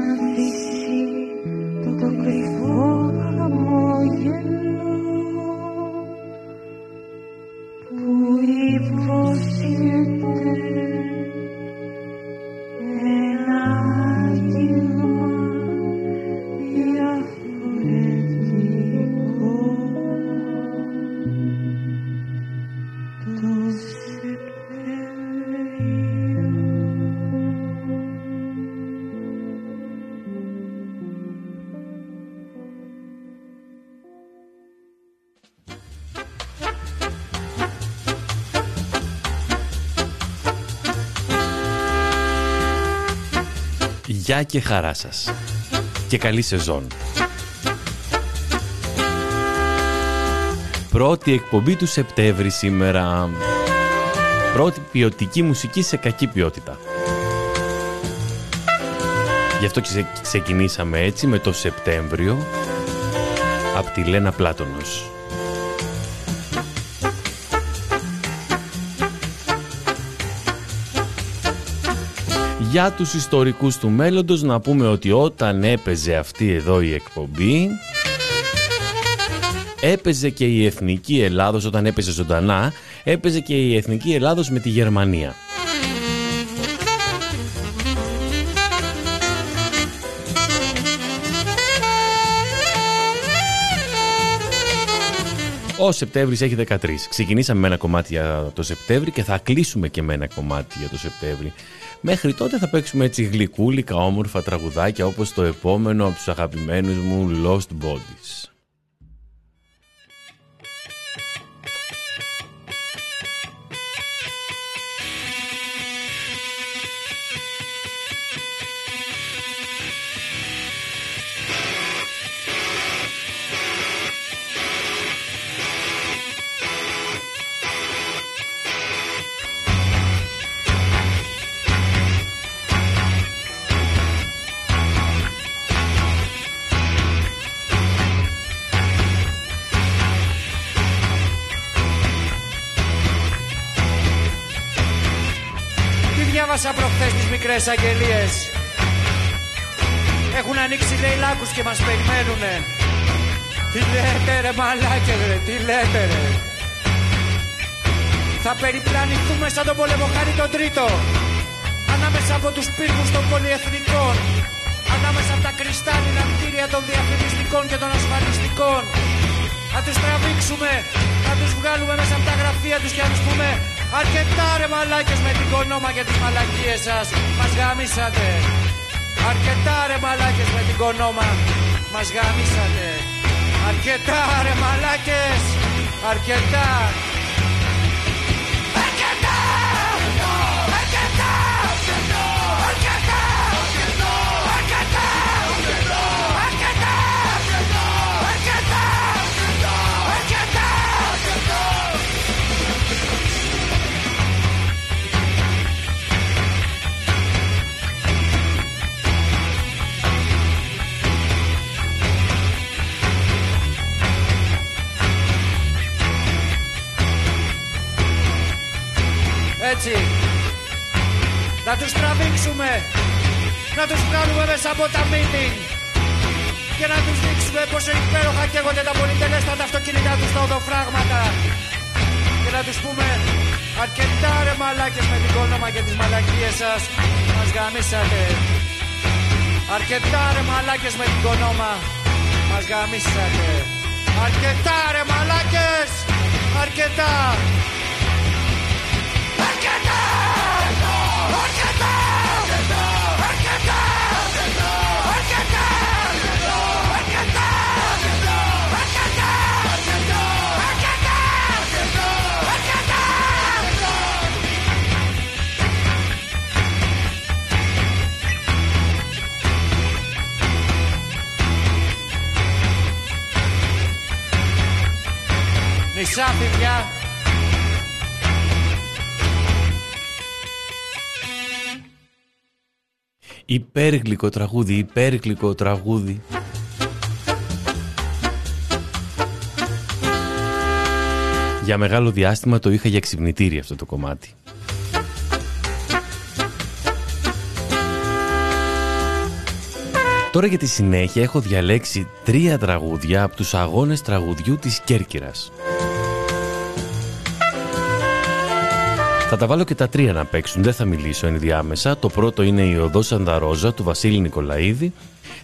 grande, tudo que foi. Γεια και χαρά σας. Και καλή σεζόν. Πρώτη εκπομπή του Σεπτέμβρη σήμερα. Πρώτη ποιοτική μουσική σε κακή ποιότητα. Γι' αυτό ξεκινήσαμε έτσι με το Σεπτέμβριο από τη Λένα Πλάτωνος. Για τους ιστορικούς του μέλλοντος να πούμε ότι όταν έπαιζε αυτή εδώ η εκπομπή έπαιζε και η Εθνική Ελλάδος όταν έπαιζε ζωντανά έπαιζε και η Εθνική Ελλάδος με τη Γερμανία. Ο Σεπτέμβρης έχει 13. Ξεκινήσαμε με ένα κομμάτι για το Σεπτέμβρη και θα κλείσουμε και με ένα κομμάτι για το Σεπτέμβρη. Μέχρι τότε θα παίξουμε έτσι γλυκούλικα όμορφα τραγουδάκια όπως το επόμενο από τους αγαπημένους μου Lost Bodies. Μικρές αγγελίες. Έχουν ανοίξει λέει λάκους και μας περιμένουνε. Τι λέτε ρε μαλάκες ρε, τι λέτε ρε. Θα περιπλανηθούμε σαν τον πολεμοχάρη τον τρίτο. Ανάμεσα από τους πύργους των πολυεθνικών. Ανάμεσα από τα κρυστάλλινα κτίρια των διαφημιστικών και των ασφαλιστικών. Να τους τραβήξουμε, να τους βγάλουμε μέσα από τα γραφεία τους και να τους πούμε Αρκετά ρε μαλάκες με την κονόμα και τις μαλακίες σας. Μας γαμίσατε Αρκετά ρε μαλάκες με την κονόμα. Μας γαμίσατε Αρκετά ρε μαλάκες. Αρκετά έτσι. Να τους τραβήξουμε, να τους βγάλουμε μέσα από τα meeting. Και να τους δείξουμε πόσο υπέροχα καίγονται τα πολυτελέστατα αυτοκίνητά τους στα οδοφράγματα. Και να τους πούμε αρκετά ρε μαλάκες με την κόνομα και τις μαλακίες σας. Μας γαμίσατε. Αρκετά ρε μαλάκες με την κονόμα μας γαμίσατε. Αρκετά ρε μαλάκες. Αρκετά αρκετά Μισά παιδιά. Υπέργλυκο τραγούδι, υπέργλυκο τραγούδι. Για μεγάλο διάστημα το είχα για ξυπνητήρι αυτό το κομμάτι. Τώρα για τη συνέχεια έχω διαλέξει τρία τραγούδια από τους αγώνες τραγουδιού της Κέρκυρας. Θα τα βάλω και τα τρία να παίξουν, δεν θα μιλήσω ενδιάμεσα. Το πρώτο είναι η Οδός Ανδαρόζα του Βασίλη Νικολαίδη.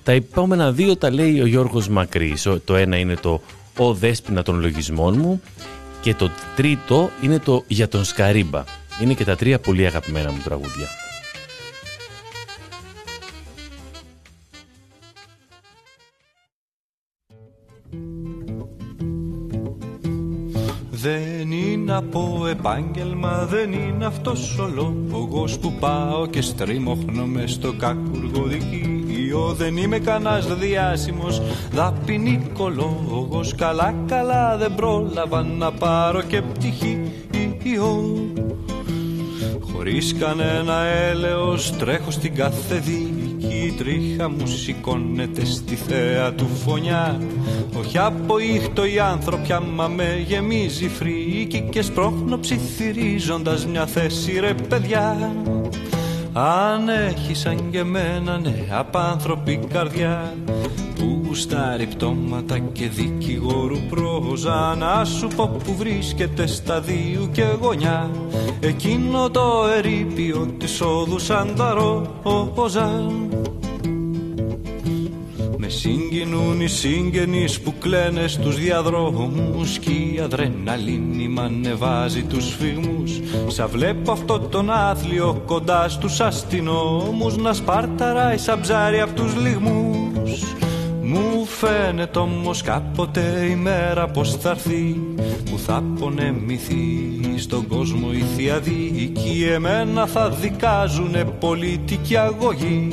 Τα επόμενα δύο τα λέει ο Γιώργος Μακρύς. Το ένα είναι το «Ο Δέσποινα των λογισμών μου» και το τρίτο είναι το «Για τον Σκαρίμπα». Είναι και τα τρία πολύ αγαπημένα μου τραγούδια. Επάγγελμα, δεν είναι αυτός ο λόγος που πάω και στριμώχνομαι στο κακουργοδικείο Δεν είμαι κανάς διάσημος, δαπινικολόγος Καλά καλά δεν πρόλαβα να πάρω και πτυχίο. Χωρίς κανένα έλεος τρέχω στην κάθε δίκη Η τρίχα μου σηκώνεται στη θέα του φωνιά. Όχι από ήχτο η άνθρωπια μα με γεμίζει φρίκη Και σπρώχνω ψιθυρίζοντας μια θέση ρε παιδιά. Αν έχεις σαν και εμένα ναι απάνθρωπη καρδιά Που γουστάρει πτώματα και δικηγόρου πρόζα Να σου πω που βρίσκεται σταδίου και γωνιά. Εκείνο το ερείπιο της όδου σαν τα ρόζα συγκινούν οι συγγενείς που κλαίνε στους διαδρόμους Κι η αδρεναλίνη μ' ανεβάζει τους φυγμούς. Σα βλέπω αυτό τον άθλιο κοντά στους αστυνόμους Να σπαρταράει σαν ψάρι απ' τους λιγμούς μου φαίνεται όμως κάποτε η μέρα πως θα έρθει Που θα πονεμηθεί στον κόσμο η θεία δίκη Εμένα θα δικάζουνε πολιτική αγωγή.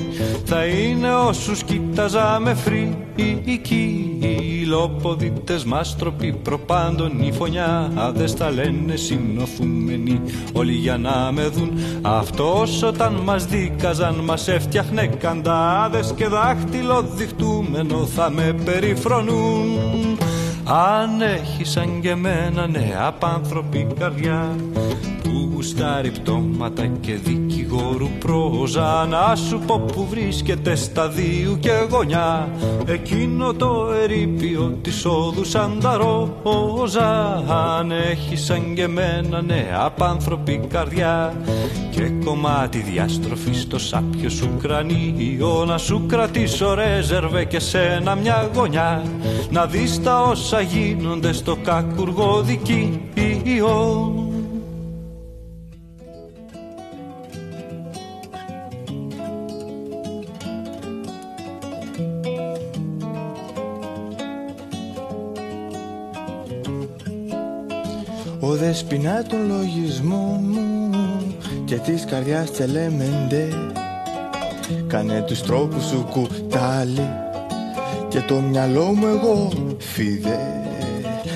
Θα είναι όσους κοίταζα φρίκη Οι λοποδίτες μας τροπή προπάντων η φωνιά Αδες τα λένε συνοθούμενοι. Όλοι για να με δουν. Αυτός όταν μας δίκαζαν μας έφτιαχνε καντάδες Και δάχτυλο διχτούμενο θα με περιφρονούν. Αν έχεις σαν και εμένα νέα απάνθρωπη καρδιά που γουστάρει πτώματα και δικηγόρου πρόζα Να σου πω που βρίσκεται σταδίου και γωνιά. Εκείνο το ερείπιο της όδου σαν τα ρόζα. Αν έχεις σαν και εμένα νέα απάνθρωπη καρδιά Και κομμάτι διαστροφής στο σάπιο σου κρανίο Να σου κρατήσω ρέζερβε και σένα μια γωνιά. Να δεις τα όσα γίνονται στο κακουργό δικείο Ο δεσπινά των λογισμών μου και της καρδιάς τσελέμεντε. Κάνε τους τρόπους σου κουτάλι και το μυαλό μου εγώ φίδε.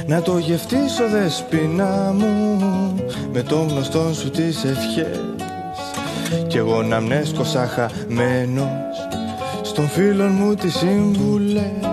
Να το γευτήσω δεσπινά μου με τον γνωστό σου τις ευχές. Κι εγώ να μνέσκωσα χαμένος στον φίλον μου τις σύμβουλες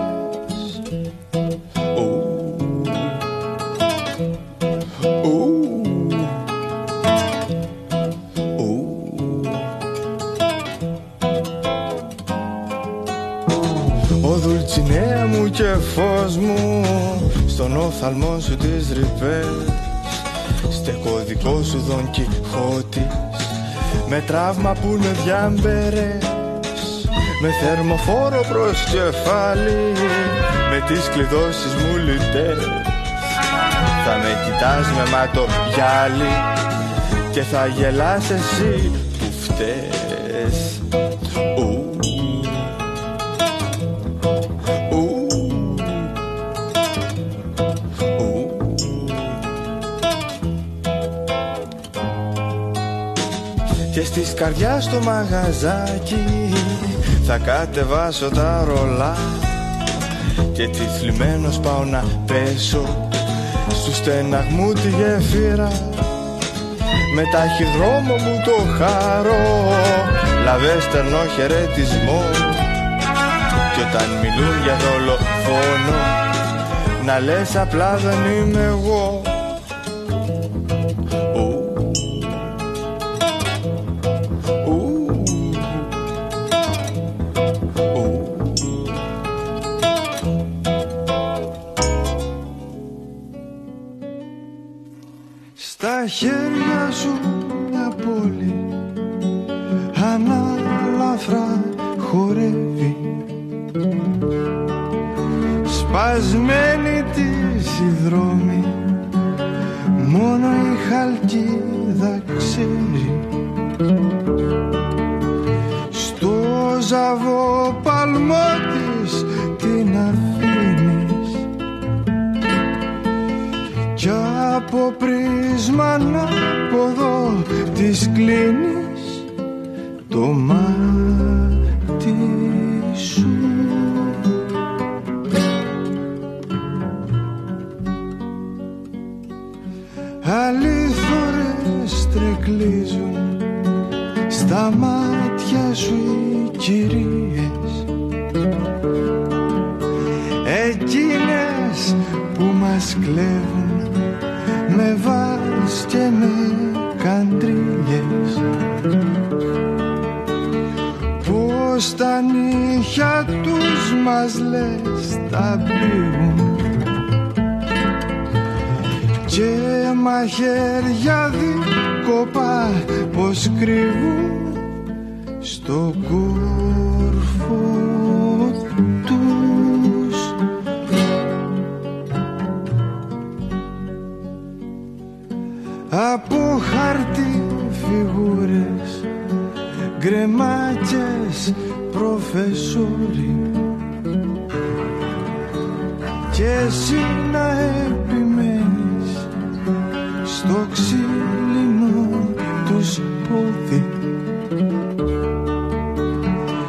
σου Δον Κιχώτης. Με τραύμα που με διάμπερες. Με θερμοφόρο προς κεφάλι. Με τις κλειδώσεις μου λιτές. Θα με κοιτάς με μάτο γυάλι. Και θα γελάς εσύ που φταίς της καρδιάς στο μαγαζάκι. Θα κατεβάσω τα ρολά Και τυφλημένος πάω να πέσω Στου στεναγμού τη γέφυρα. Με ταχυδρόμο μου το χάρο Λαβέστερνο χαιρετισμό. Κι όταν μιλούν για δολοφόνο Να λες απλά δεν είμαι εγώ Αλήθωρες τρεκλίζουν στα μάτια σου οι κυρίες. Εκείνες που μας κλέβουν με βάρος και με τα νύχια τους μας λες τα και μαχαίρια δίκοπα πως κρύβουν στο κόρφο τους. Από χαρτί φιγούρες γκρεμάκια προφεσόρι και εσύ να επιμένεις στο ξύλινο τους πόδι.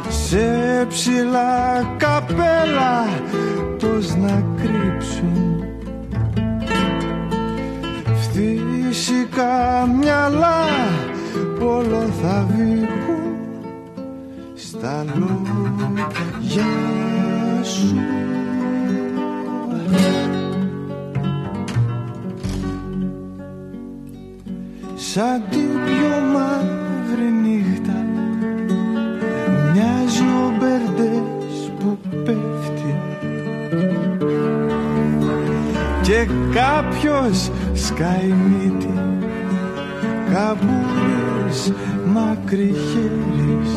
Σε ψηλά καπέλα τους να κρύψουν. Φυσικά μυαλά πόλο θα βγει. σαν την πιο μαύρη νύχτα. Μοιάζει ο Μπερντές που πέφτει. Και κάποιος σκάει μύτη. Καμπούρης μακριχέρης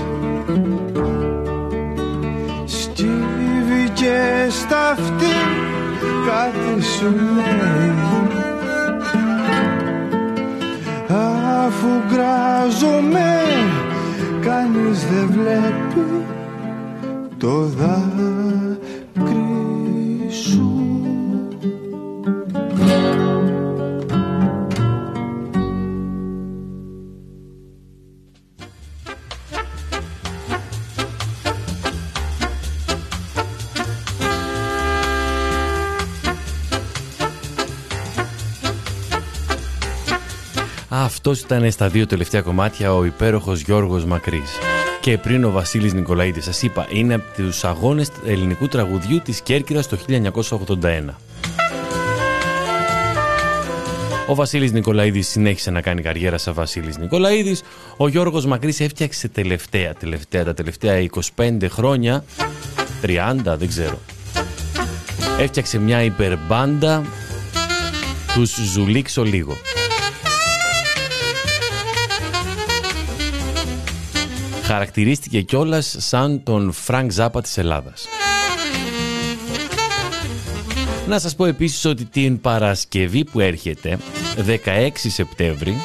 στίβει και στα αυτή κάτι σου λέει. αφού γκράζομαι κανείς δεν βλέπει το δάκρυ Αυτός ήταν στα δύο τελευταία κομμάτια ο υπέροχος Γιώργος Μακρύς. Και πριν ο Βασίλης Νικολαίδης, σας είπα, είναι από τους αγώνες ελληνικού τραγουδιού της Κέρκυρας το 1981. Ο Βασίλης Νικολαίδης συνέχισε να κάνει καριέρα σαν Βασίλης Νικολαίδης. Ο Γιώργος Μακρύς έφτιαξε τελευταία, τελευταία, τα τελευταία 25 χρόνια 30, δεν ξέρω. Έφτιαξε μια υπερμπάντα, τους ζουλήξω λίγο. Χαρακτηρίστηκε κιόλας σαν τον Φρανκ Ζάπα της Ελλάδας. Να σας πω επίσης ότι την Παρασκευή που έρχεται, 16 Σεπτέμβρη,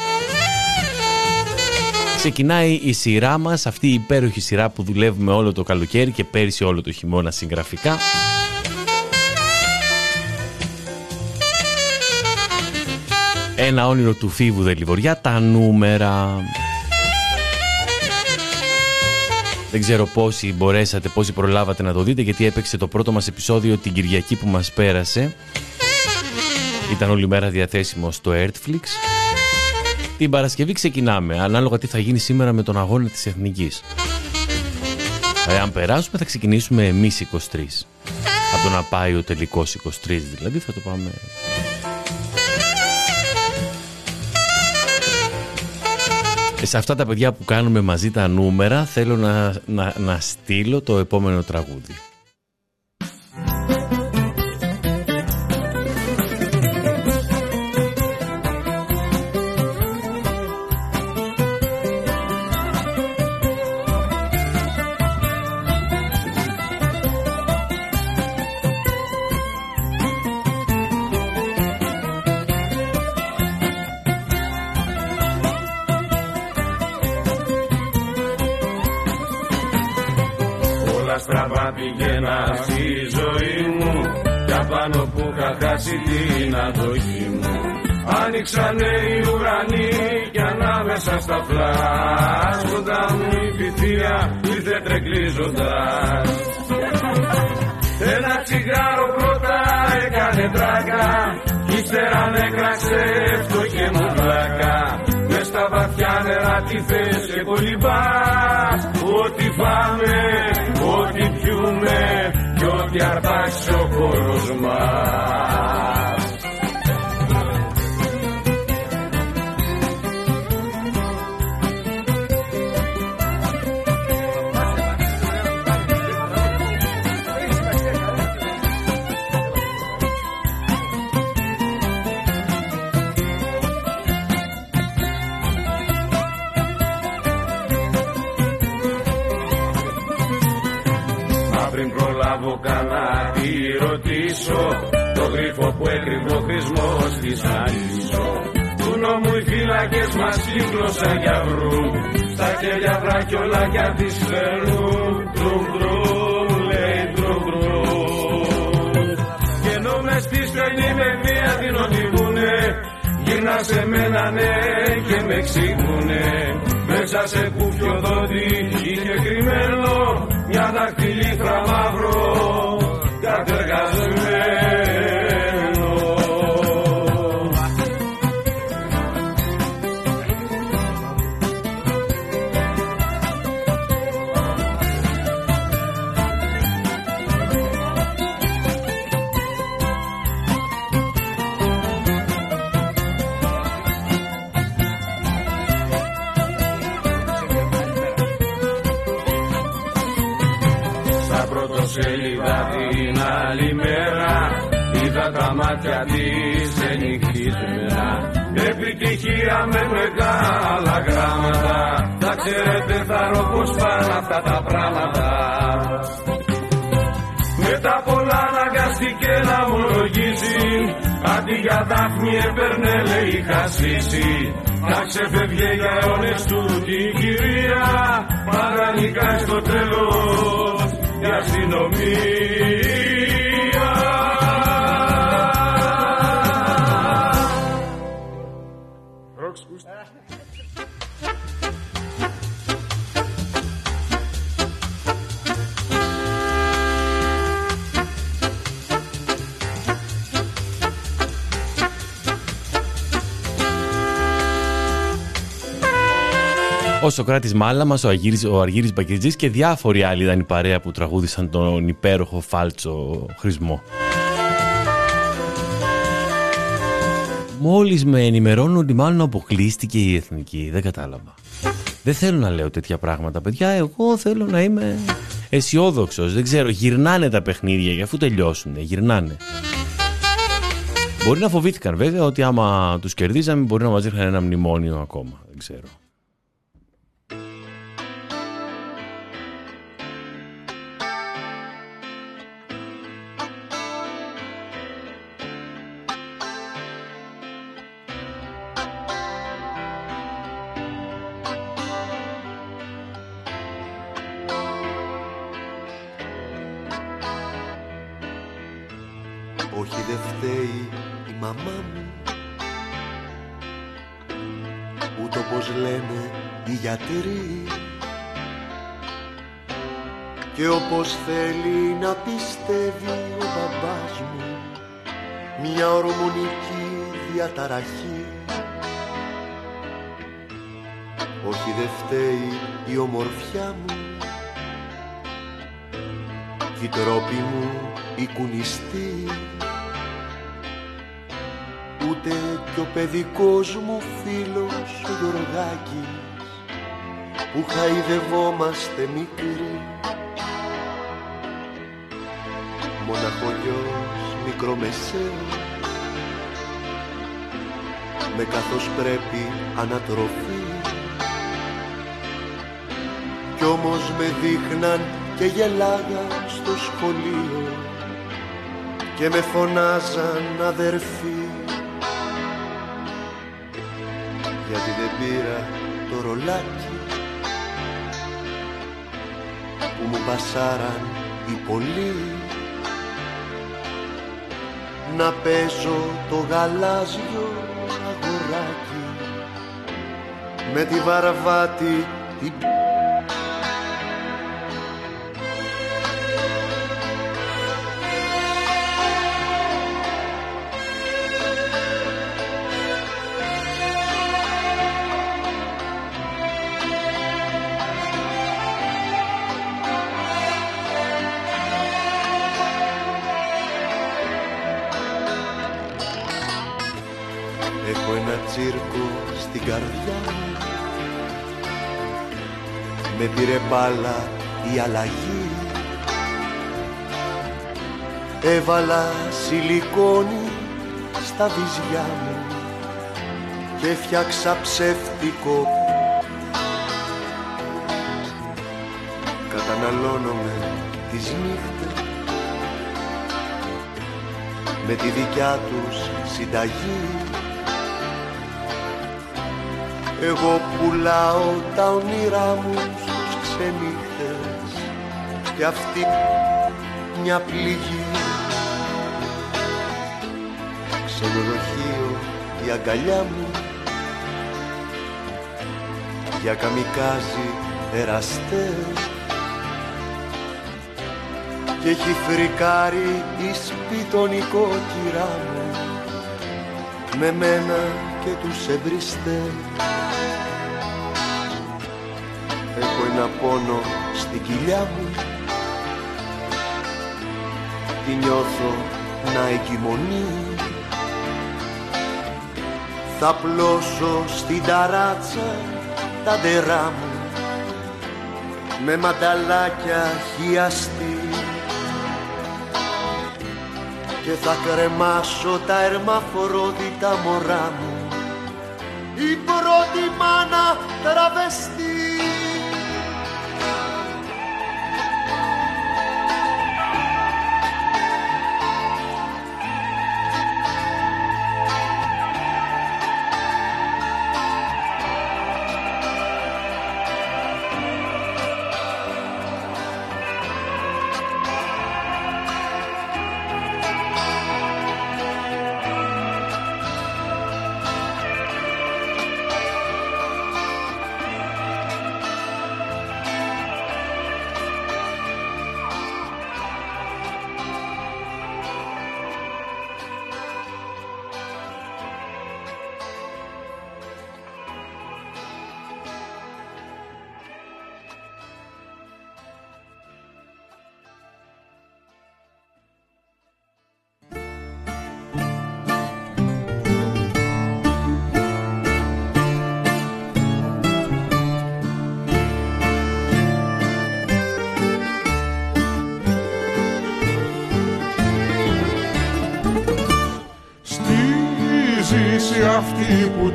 ξεκινάει η σειρά μας, αυτή η υπέροχη σειρά που δουλεύουμε όλο το καλοκαίρι και πέρυσι όλο το χειμώνα συγγραφικά. Ένα όνειρο του Φίβου Δελιβοριά, τα νούμερα. Δεν ξέρω πόσοι μπορέσατε, πόσοι προλάβατε να το δείτε γιατί έπαιξε το πρώτο μας επεισόδιο την Κυριακή που μας πέρασε. Ήταν όλη μέρα διαθέσιμο στο Earthflix. Την Παρασκευή ξεκινάμε, ανάλογα τι θα γίνει σήμερα με τον αγώνα της Εθνικής. Αν περάσουμε θα ξεκινήσουμε εμείς 23. Από το να πάει ο τελικός 23 δηλαδή θα το πάμε σε αυτά τα παιδιά που κάνουμε μαζί τα νούμερα θέλω να, να, να στείλω το επόμενο τραγούδι. Την αντοχή μου Άνοιξανε οι ουρανοί κι ανάμεσα στα φλάσματα μου η πυθία ήρθε τρεγκλίζοντας. Ένα τσιγάρο πρώτα έκανε τράκα κι ύστερα με κράξε φτωχέ μου πλάκα. Μες στα βαθιά νερά τι θες και κολυμπάς. Ό,τι φάμε, ό,τι πιούμε κι ό,τι αρπάξει ο χέρια βραχιολάκια τις φέρνουν. Τρούμ τρούμ λέει τρούμ τρούμ και ενώ μες στη στενή με μία την οδηγούνε γυρνά σε μένα ναι και με εξηγούνε μέσα σε κούφιο δόντι είχε κρυμμένο μια δαχτυλίθρα μαύρο της ενυχτισμένα Επιτυχία με μεγάλα γράμματα. Θα ξέρετε θα πως πάνε αυτά τα πράγματα. Μετά πολλά αναγκαστήκε να ομολογήσει. Αντί για δάφνη έπαιρνε λέει χασίσει Να ξεφεύγε για αιώνες του την κυρία. Πάντα στο τέλος η αστυνομία Ο Σοκράτης Μάλαμας, ο, Αργύρης, ο Αργύρης Μπακετζής και διάφοροι άλλοι ήταν η παρέα που τραγούδησαν τον υπέροχο φάλτσο χρησμό. Μόλις με ενημερώνουν ότι μάλλον αποκλείστηκε η εθνική. Δεν κατάλαβα. Δεν θέλω να λέω τέτοια πράγματα, παιδιά. Εγώ θέλω να είμαι αισιόδοξος. Δεν ξέρω, γυρνάνε τα παιχνίδια για αφού τελειώσουν. Γυρνάνε. Μπορεί να φοβήθηκαν βέβαια ότι άμα τους κερδίζαμε μπορεί να μας ρίχναν ένα μνημόνιο ακόμα. Δεν ξέρω. Όχι δεν φταίει η ομορφιά μου. Κι οι τρόποι μου οι κουνιστοί. Ούτε κι ο παιδικός μου φίλος ο Γιωργάκης Που χαϊδευόμαστε μικροί. Μοναχολιός μικρομεσαίος Με καθώς πρέπει ανατροφή Κι όμως με δείχναν και γελάγαν στο σχολείο και με φωνάζαν αδερφοί. Γιατί δεν πήρα το ρολάκι που μου πασάραν οι πολλοί. Να παίζω το γαλάζιο αγοράκι με τη βαρβάτη την μπάλα η αλλαγή. Έβαλα σιλικόνι στα βυζιά μου Και φτιάξα ψεύτικο. Καταναλώνομαι τις νύχτες με τη δικιά τους συνταγή. Εγώ πουλάω τα όνειρά μου στους ξενύχτες και αυτή μια πληγή. Ξενοδοχείο η αγκαλιά μου. Για καμικάζι εραστές. Και έχει φρικάρει η σπιτονικό κυρά μου. Με μένα και τους εμπριστές ένα πόνο στην κοιλιά μου. Τη νιώθω να εγκυμονεί. Θα πλώσω στην ταράτσα τα ντερά μου. Με μανταλάκια χιαστή. Και θα κρεμάσω τα ερμαφορόδιτα μωρά μου. Η πρώτη μάνα τραβεστή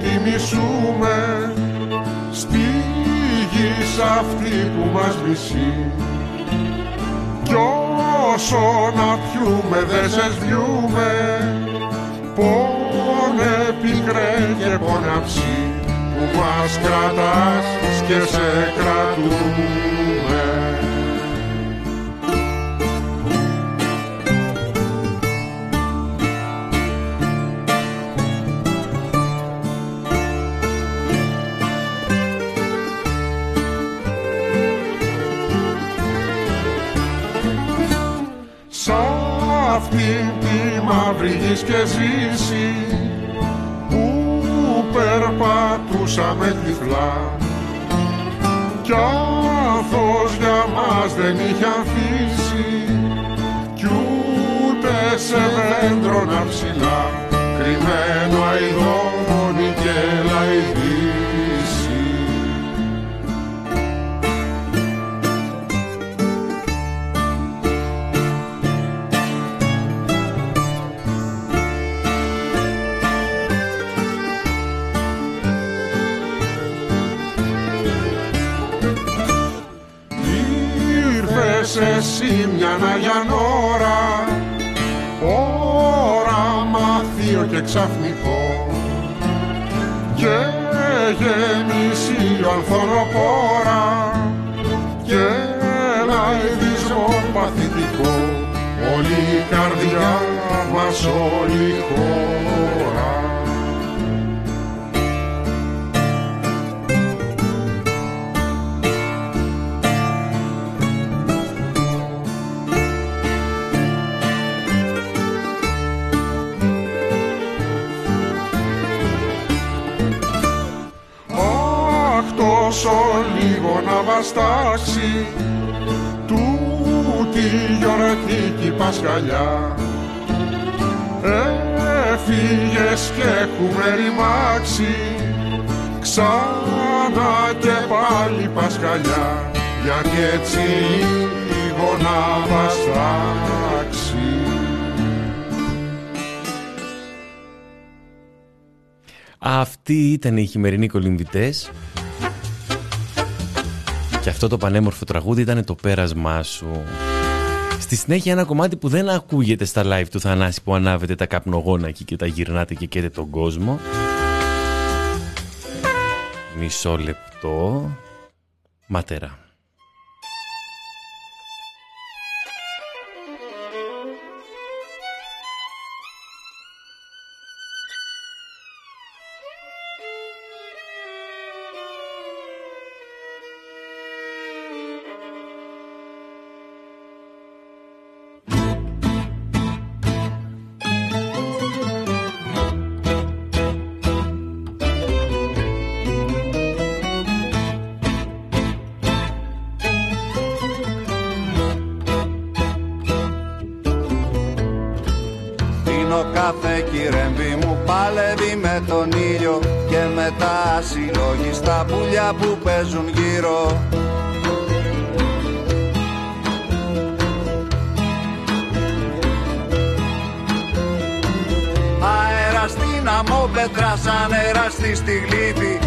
τη μισούμε στη γη αυτή που μας μισεί κι όσο να πιούμε δε σε σβιούμε πόνε πικρέ και ποναψί που μας κρατάς και σε κρατούμε τη μαύρη γης και ζήσει που περπατούσαμε τυφλά κι άνθος για μας δεν είχε αφήσει κι ούτε σε δέντρονα ψηλά. Κρυμμένο αηδόνι και λαϊδί εσύ μια ώρα. Όραμα θείο και ξαφνικό. Και γέμιση ανθονοπόρα. Και λαϊδισμό παθητικό. Όλη η καρδιά μας όλη η χώρα βαστάξει τούτη γιορτική Πασχαλιά. Έφυγες και έχουμε ρημάξει ξανά και πάλι Πασχαλιά. Γιατί έτσι λίγο να βαστάξει Αυτοί ήταν οι χειμερινοί κολυμβητές και αυτό το πανέμορφο τραγούδι ήταν το πέρασμά σου. Στη συνέχεια ένα κομμάτι που δεν ακούγεται στα live του Θανάση που ανάβετε τα καπνογόνα εκεί και τα γυρνάτε και καίτε τον κόσμο. Μισό λεπτό. Ματέρα. η ρεμπή μου παλεύει με τον ήλιο και με τα συλλογιστά πουλιά που παίζουν γύρω. Αέρα στην αμόπετρα σαν αέρα στη στιγλίτη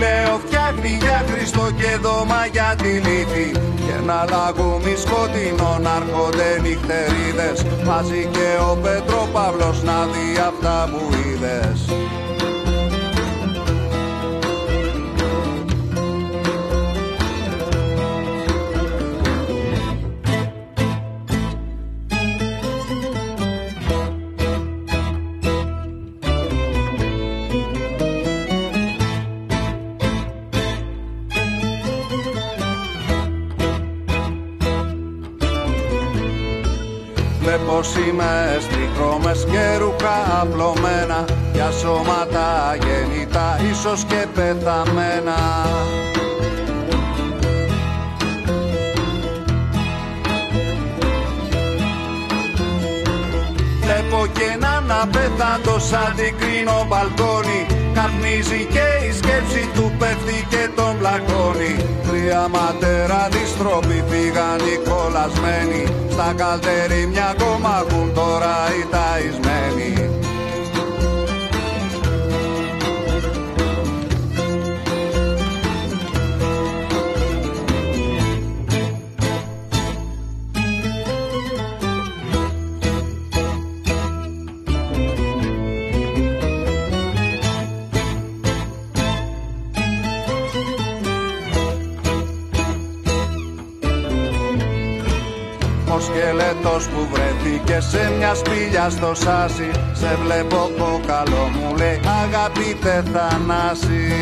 λέω φτιάχνει για Χριστό και δώμα για τη λύθη Και ένα λαγούμι σκοτεινό να έρχονται νυχτερίδες. Μαζί και ο Πέτρος Παύλος να δει αυτά που είδες. σαν την κρίνο μπαλκόνι Καπνίζει και η σκέψη του πέφτει και τον πλακώνει Τρία ματέρα διστροπή πήγαν οι κολλασμένοι. Στα καλτέρι μια ακόμα έχουν τώρα οι ταϊσμένοι. Ήρεμο σκελετός που βρέθηκε σε μια σπήλια στο σάσι Σε βλέπω κόκαλο μου λέει αγαπητέ Θανάση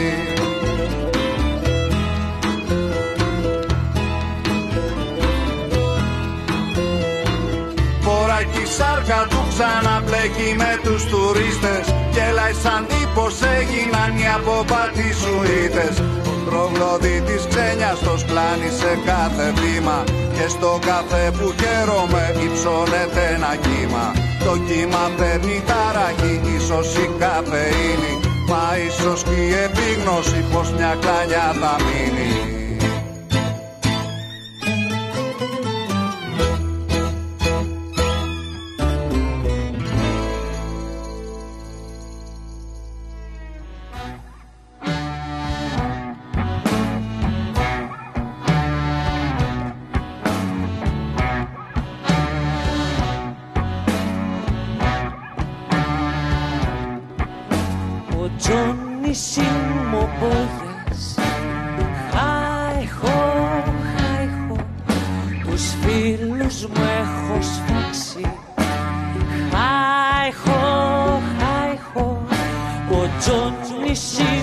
Φοράκι σάρκα του ξαναμπλέκει με τους τουρίστες Και λέει σαν τύπος έγιναν οι αποπάτη σουίτες Ο τρογλωδίτης ξένιας το σκλάνει σε κάθε βήμα Και στο κάθε που χαίρομαι υψώνεται ένα κύμα. Το κύμα παίρνει ταραχή, ίσως η καφεΐνη Μα ίσως και η επίγνωση πως μια κλάνια θα μείνει μομπόδες φίλου Τους φίλους μου έχω σφάξει Χάιχο, χάιχο Ο μου Μισή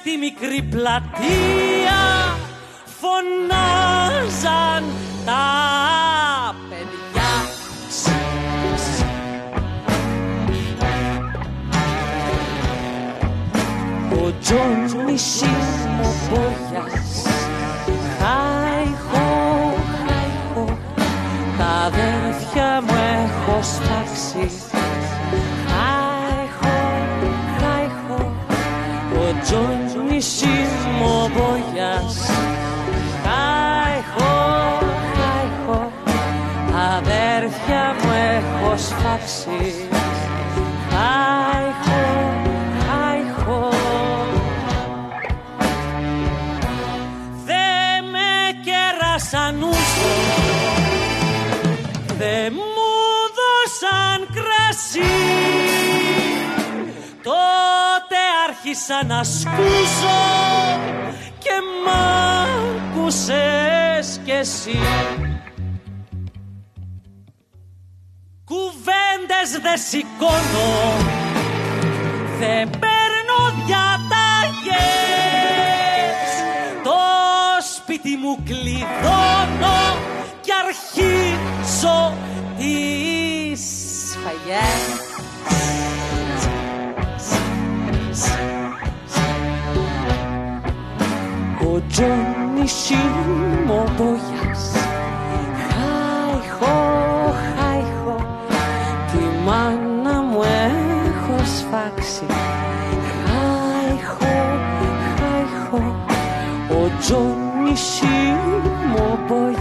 στη μικρή πλατεία φωνάζαν τα παιδιά. Ο Τζον Μισιμοπόγιας Χάιχο, χάιχο Τα αδέρφια μου έχω στάξει John μου Τα έχω, τα έχω, αδέρφια μου έχω σφάξει Χάιχο, χάιχο Δε με κέρασαν ούσο Δε μου δώσαν κρασί άρχισα να σκούζω και μ' άκουσες κι εσύ. Κουβέντες δε σηκώνω, δεν παίρνω διαταγές. Το σπίτι μου κλειδώνω και αρχίζω τις σφαγές Johnny Shimoboyas Χάιχο, χάιχο Τη μάνα μου έχω σφάξει. Χάιχο, χάιχο Ο Johnny Shimoboyas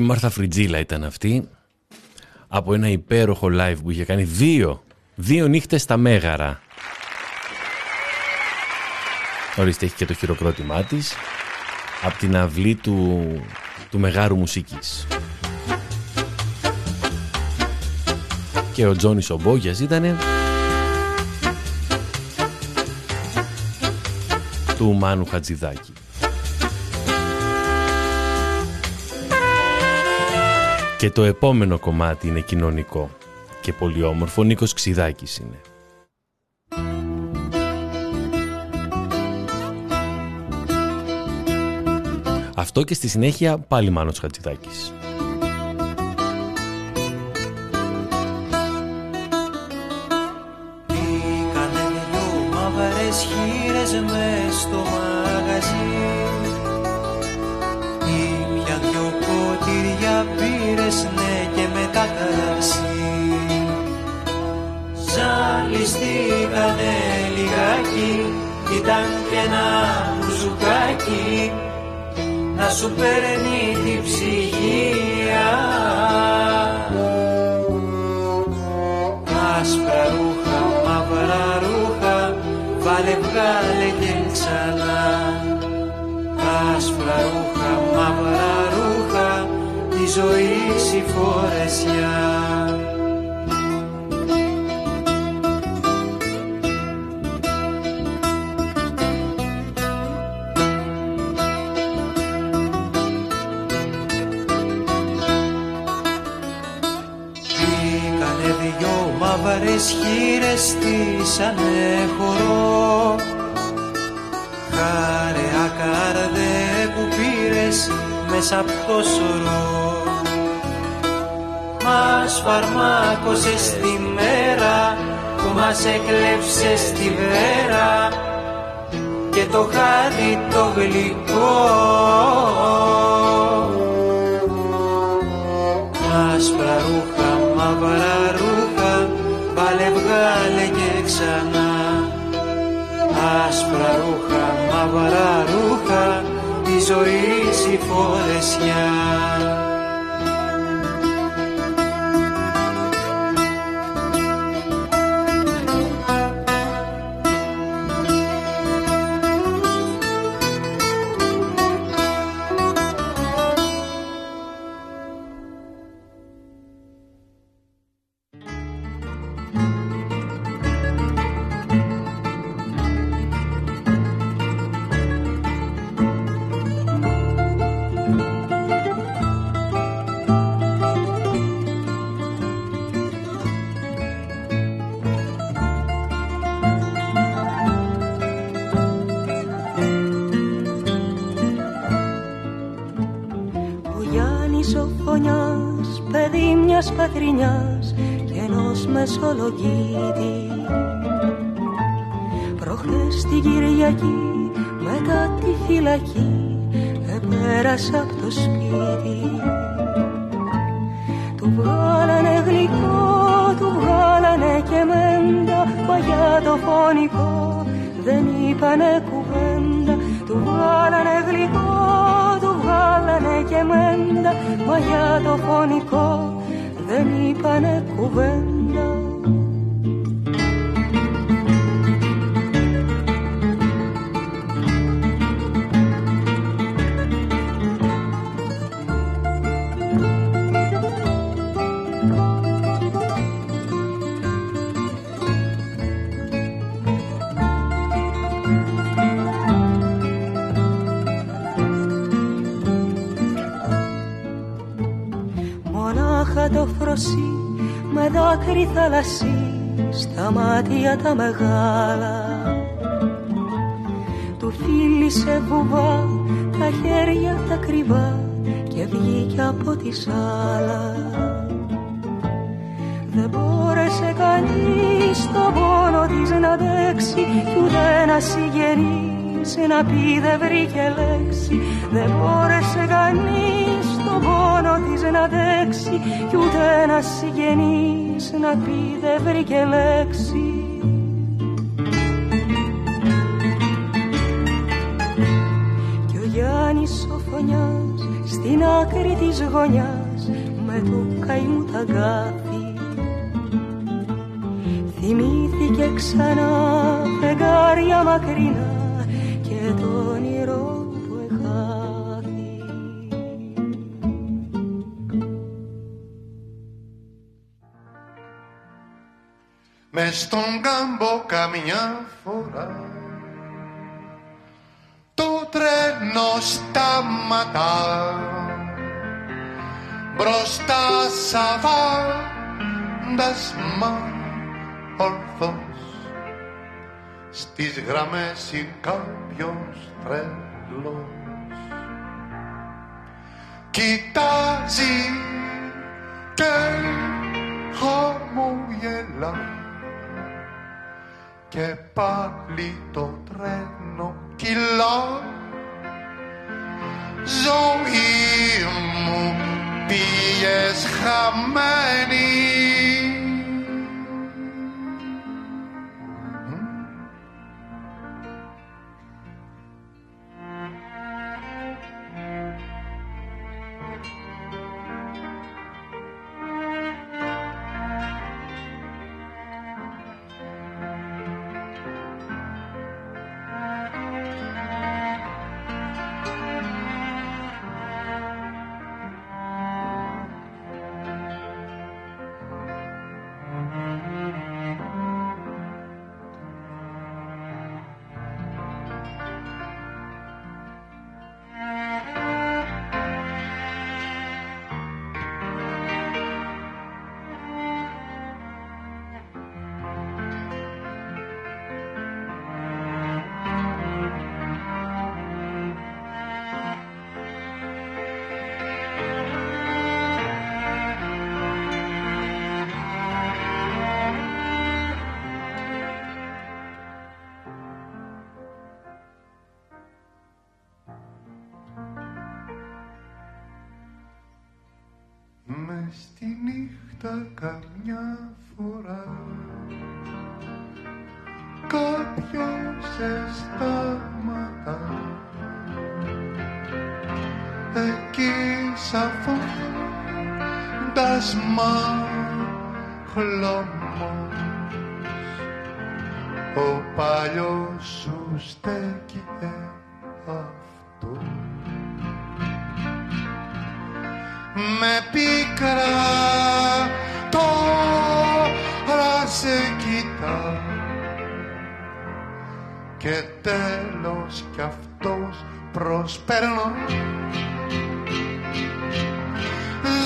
Μάρθα Φριτζίλα ήταν αυτή από ένα υπέροχο live που είχε κάνει δύο, δύο νύχτες στα Μέγαρα. Ορίστε έχει και το χειροκρότημά της από την αυλή του, του Μεγάρου Μουσικής. Και ο Τζόνις Ομπόγιας ήτανε του Μάνου Χατζηδάκη. Και το επόμενο κομμάτι είναι κοινωνικό και πολύ όμορφο. Νίκος Ξιδάκης είναι. Αυτό και στη συνέχεια πάλι Μάνος Χατζηδάκης. Έκλεψε στη βέρα και το χάδι το γλυκό Άσπρα ρούχα, μαύρα βγάλε και ξανά άσπρα ρούχα, μαύρα ρούχα τη ζωή η φορεσιά. Μεσολογγίτη Προχθές την Κυριακή μετά τη φυλακή επέρασα από το σπίτι. Του βγάλανε γλυκό, του βγάλανε και μέντα Μα για το φωνικό δεν είπανε κουβέντα. Του βγάλανε γλυκό, του βγάλανε και μέντα Μα για το φωνικό δεν είπανε κουβέντα με δάκρυ θαλασσί στα μάτια τα μεγάλα. Του φίλησε βουβά τα χέρια τα κρυβά και βγήκε από τη σάλα. Δεν μπόρεσε κανείς το πόνο της να αντέξει κι ούτε να συγγενείς να πει δεν βρήκε λέξη. Δεν μπόρεσε κανείς το πόνο της να αντέξει κι ούτε ένα συγγενής να πει δεν βρήκε λέξη. Κι ο Γιάννης ο Φωνιάς στην άκρη της γωνιάς με το καημού τα γκάθη θυμήθηκε ξανά φεγγάρια μακρινά με στον κάμπο καμιά φορά. Το τρένο σταματά. Μπροστά σαβάντας μα ορθός. Στις γραμμές ή κάποιος τρελός. Κοιτάζει και χαμογελά και πάλι το τρένο κυλά. Ζωή μου πήγες χαμένη εκεί σαν φαντασμά χλωμός ο παλιός σου στέκει αυτό με πίκρα τώρα σε κοιτά και τέλος κι αυτός προσπέρνω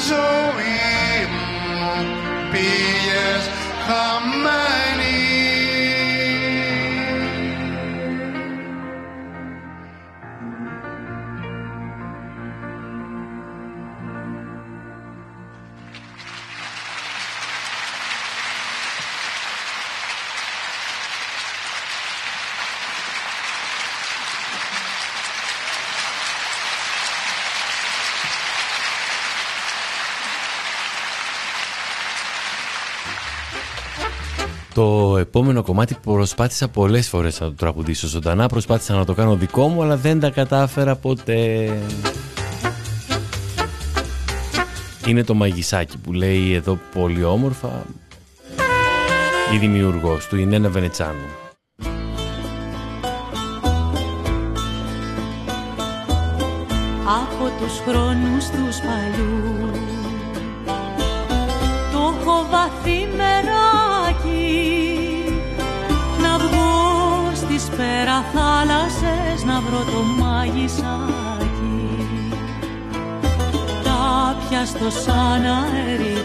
ζωή μου πήγες χαμένη Το επόμενο κομμάτι προσπάθησα πολλές φορές να το τραγουδήσω ζωντανά, προσπάθησα να το κάνω δικό μου, αλλά δεν τα κατάφερα ποτέ. Είναι το μαγισάκι που λέει εδώ πολύ όμορφα η δημιουργός του, η Νένα Βενετσάνου. Από τους χρόνους τους παλιούς το έχω βαθύ πέρα θάλασσες να βρω το μάγισσάκι τα στο σαν αεριτό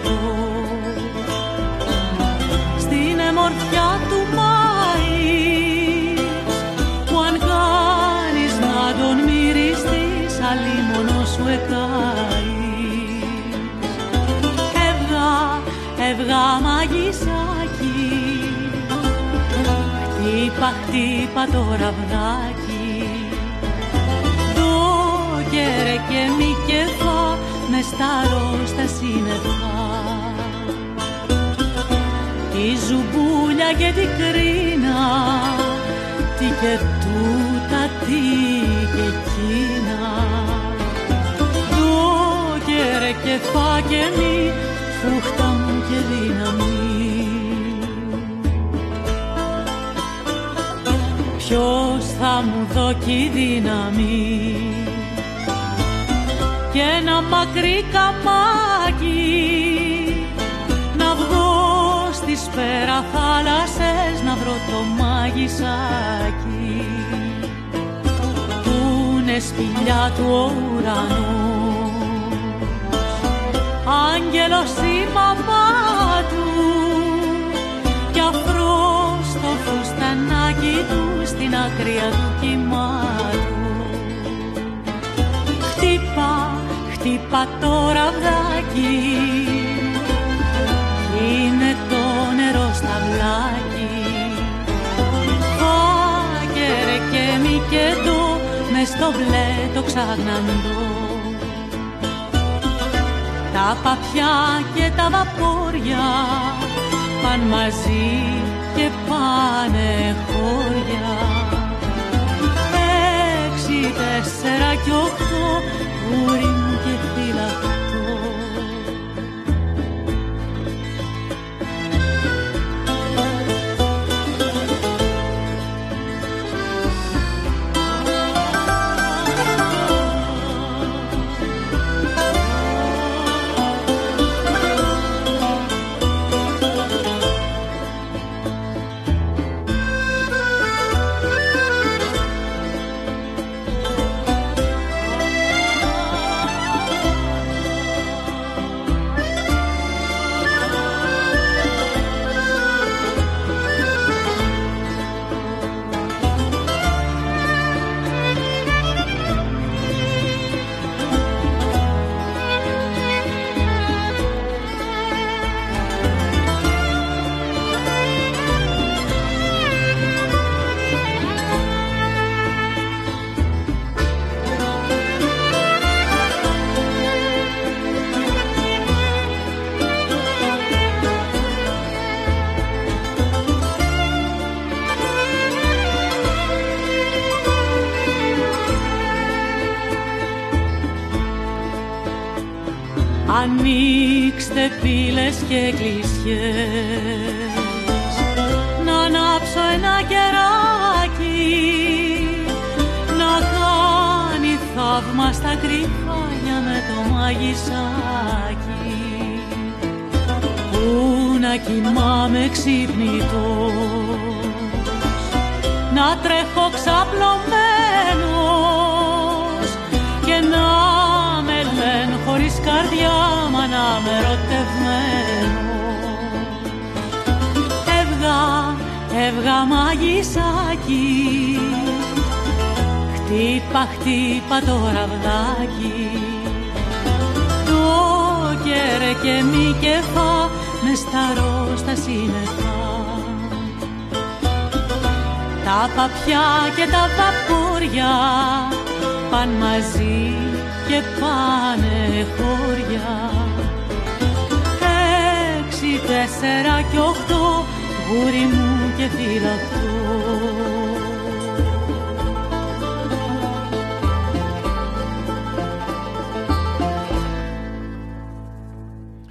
Χτύπα, χτύπα το ραβδάκι Το κέρε και μη κεφά με σταρό στα σύννεφα. Τη ζουμπούλια και την κρίνα Τι και τούτα, τι και εκείνα. Το κέρε και φά και μη φούχτα μου και δύναμη Ποιος θα μου δώσει δύναμη. Και ένα μακρύ καμάκι να βγω στις πέρα θάλασσες να βρω το μάγισσάκι που είναι σπηλιά του ουρανού άγγελος η μαμά του κι αφρός το φουστανάκι του στην άκρη του κύματου. Χτύπα, χτύπα το ραβδάκι. Είναι το νερό στα βλάκι. Φάγερε και μη και το μες στο μπλε το ξαγναντό. Τα παπιά και τα βαπόρια παν μαζί και πάνε χώρια έξι, τέσσερα κι οχτώ γούρι Να τρέχω ξαπλωμένος Και να με λένε χωρίς καρδιά μα να με ερωτευμένο Έβγα, έβγα μαγισάκι Χτύπα, χτύπα το ραβδάκι. Το κέρε και μη κεφά μες σταρώ στα σύννεφα Τα παπιά και τα βαπόρια παν μαζί και πάνε χώρια Έξι, τέσσερα κι οχτώ γούρι μου και φυλακτό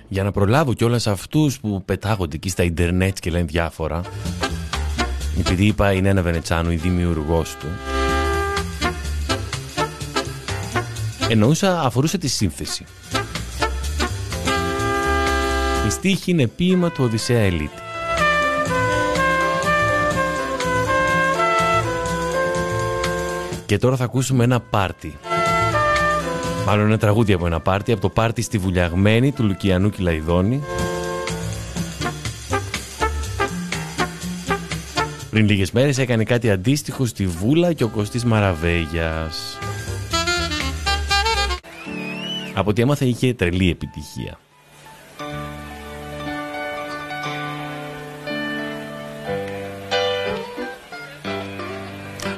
Για να προλάβω κιόλας αυτούς που πετάγονται εκεί στα ίντερνετ και λένε διάφορα επειδή είπα είναι ένα Βενετσάνο η δημιουργός του. Εννοούσα αφορούσε τη σύνθεση. Η στίχη είναι ποίημα του Οδυσσέα Ελίτη. Και τώρα θα ακούσουμε ένα πάρτι. Μάλλον ένα τραγούδι από ένα πάρτι, από το πάρτι στη Βουλιαγμένη του Λουκιανού Κυλαϊδόνη. Πριν λίγες μέρες έκανε κάτι αντίστοιχο στη Βούλα και ο Κωστής Μαραβέγιας. Από ό,τι έμαθα είχε τρελή επιτυχία.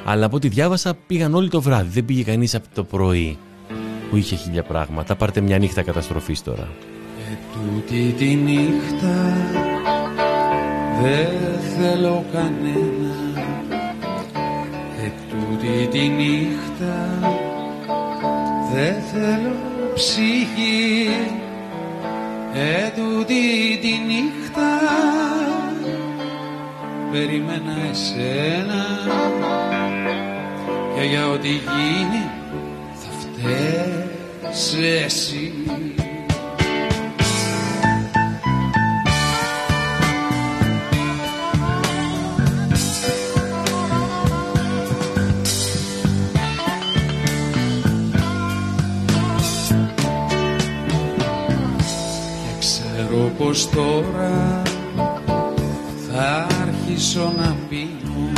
Αλλά από ό,τι διάβασα πήγαν όλοι το βράδυ, δεν πήγε κανείς από το πρωί που είχε χίλια πράγματα. Πάρτε μια νύχτα καταστροφής τώρα. Και τούτη τη νύχτα δεν θέλω κανένα Και τούτη τη νύχτα. Δεν θέλω ψυχή Ε τούτη τη νύχτα. Περίμενα εσένα και για ό,τι γίνει θα φταίς εσύ πως τώρα θα αρχίσω να πίνω.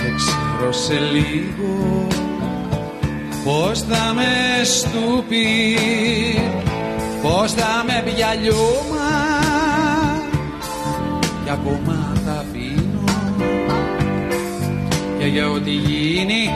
Και ξέρω σε λίγο Πώς θα με στουπί Πώς θα με πιαλιώμα Κι ακόμα θα πίνω Και για ό,τι γίνει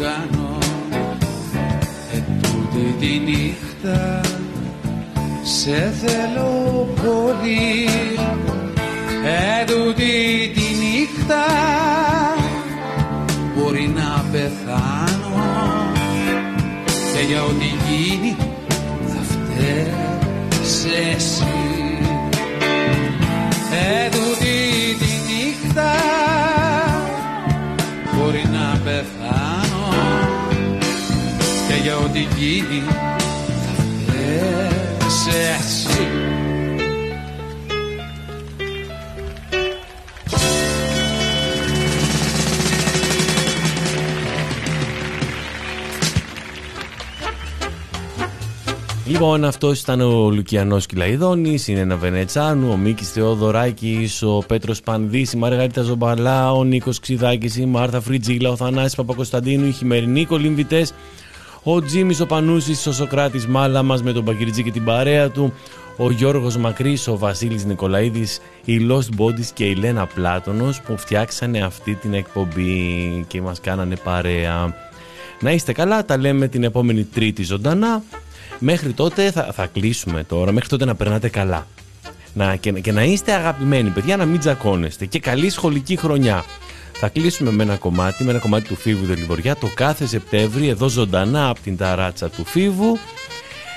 κάνω. Ε, τούτη τη νύχτα σε θέλω πολύ. Ε, τούτη τη νύχτα μπορεί να πεθάνω. Και για ό,τι γίνει θα φταίς εσύ και για ό,τι γίνει θα φταίς εσύ Λοιπόν, αυτός ήταν ο Λουκιανός Κυλαϊδόνης, είναι ένα Βενετσάνου, ο Μίκης Θεοδωράκης, ο Πέτρος Πανδή, η Μαργαρίτα Ζομπαλά, ο Νίκος Ξιδάκης, η Μάρθα Φριτζίλα, ο Θανάσης Παπακοσταντίνου, οι χειμερινοί κολυμβητές, ο Τζίμι ο Πανούσης, ο Σοκράτης Μάλα μας με τον Παγκυριτζή και την παρέα του, ο Γιώργος Μακρύς, ο Βασίλης Νικολαίδης, η Lost Bodies και η Λένα Πλάτωνος που φτιάξανε αυτή την εκπομπή και μας κάνανε παρέα. Να είστε καλά, τα λέμε την επόμενη τρίτη ζωντανά. Μέχρι τότε θα, θα κλείσουμε τώρα, μέχρι τότε να περνάτε καλά. Να, και, και να είστε αγαπημένοι, παιδιά, να μην τζακώνεστε. Και καλή σχολική χρονιά. Θα κλείσουμε με ένα κομμάτι, με ένα κομμάτι του Φίβου Δελιβοριά το κάθε Σεπτέμβρη, εδώ ζωντανά από την ταράτσα του Φίβου,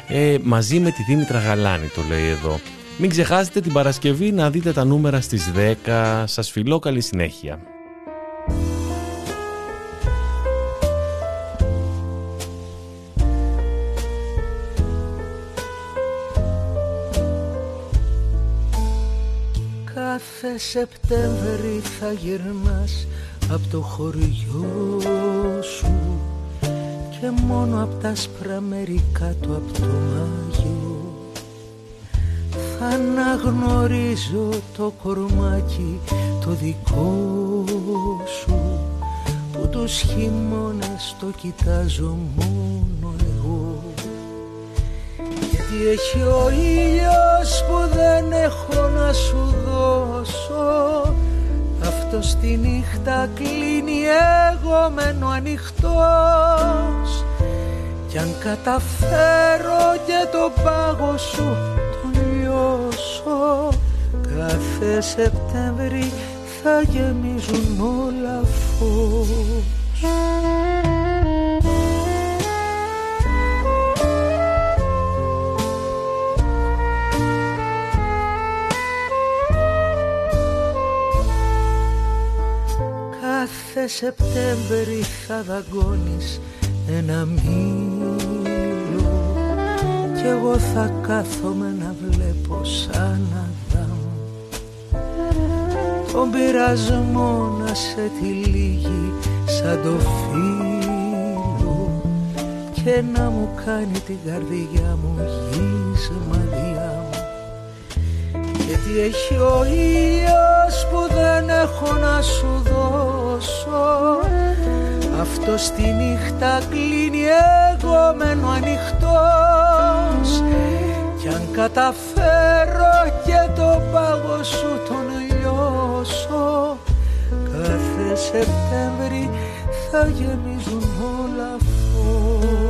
ε, μαζί με τη Δήμητρα Γαλάνη, το λέει εδώ. Μην ξεχάσετε την Παρασκευή να δείτε τα νούμερα στις 10. Σας φιλώ, καλή συνέχεια. Κάθε Σεπτέμβρη θα γυρνάς από το χωριό σου και μόνο από τα άσπρα μέρη κάτω από το μάγιο θα αναγνωρίζω το κορμάκι το δικό σου που τους χειμώνες το κοιτάζω μόνο εγώ. Γιατί έχει ο ήλιος που δεν έχω να σου δώσω. Αυτό στη νύχτα κλείνει εγώ μένω ανοιχτός. Κι αν καταφέρω και το πάγο σου τον λιώσω κάθε Σεπτέμβρη θα γεμίζουν όλα φως Κάθε Σεπτέμβρη θα δαγκώνεις ένα μήλο. Κι εγώ θα κάθομαι να βλέπω σαν Αδάμ. Τον πειρασμό να σε τυλίγει σαν το φίλο. Και να μου κάνει την καρδιά μου γύσμα μου γιατί έχει ο ήλιος που δεν έχω να σου δώσω. Αυτό στη νύχτα κλείνει εγώ μένω ανοιχτός. Κι αν καταφέρω και το πάγο σου τον λιώσω Κάθε Σεπτέμβρη θα γεμίζουν όλα φως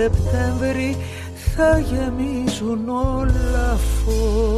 Σεπτέμβρη θα γεμίζουν όλα φως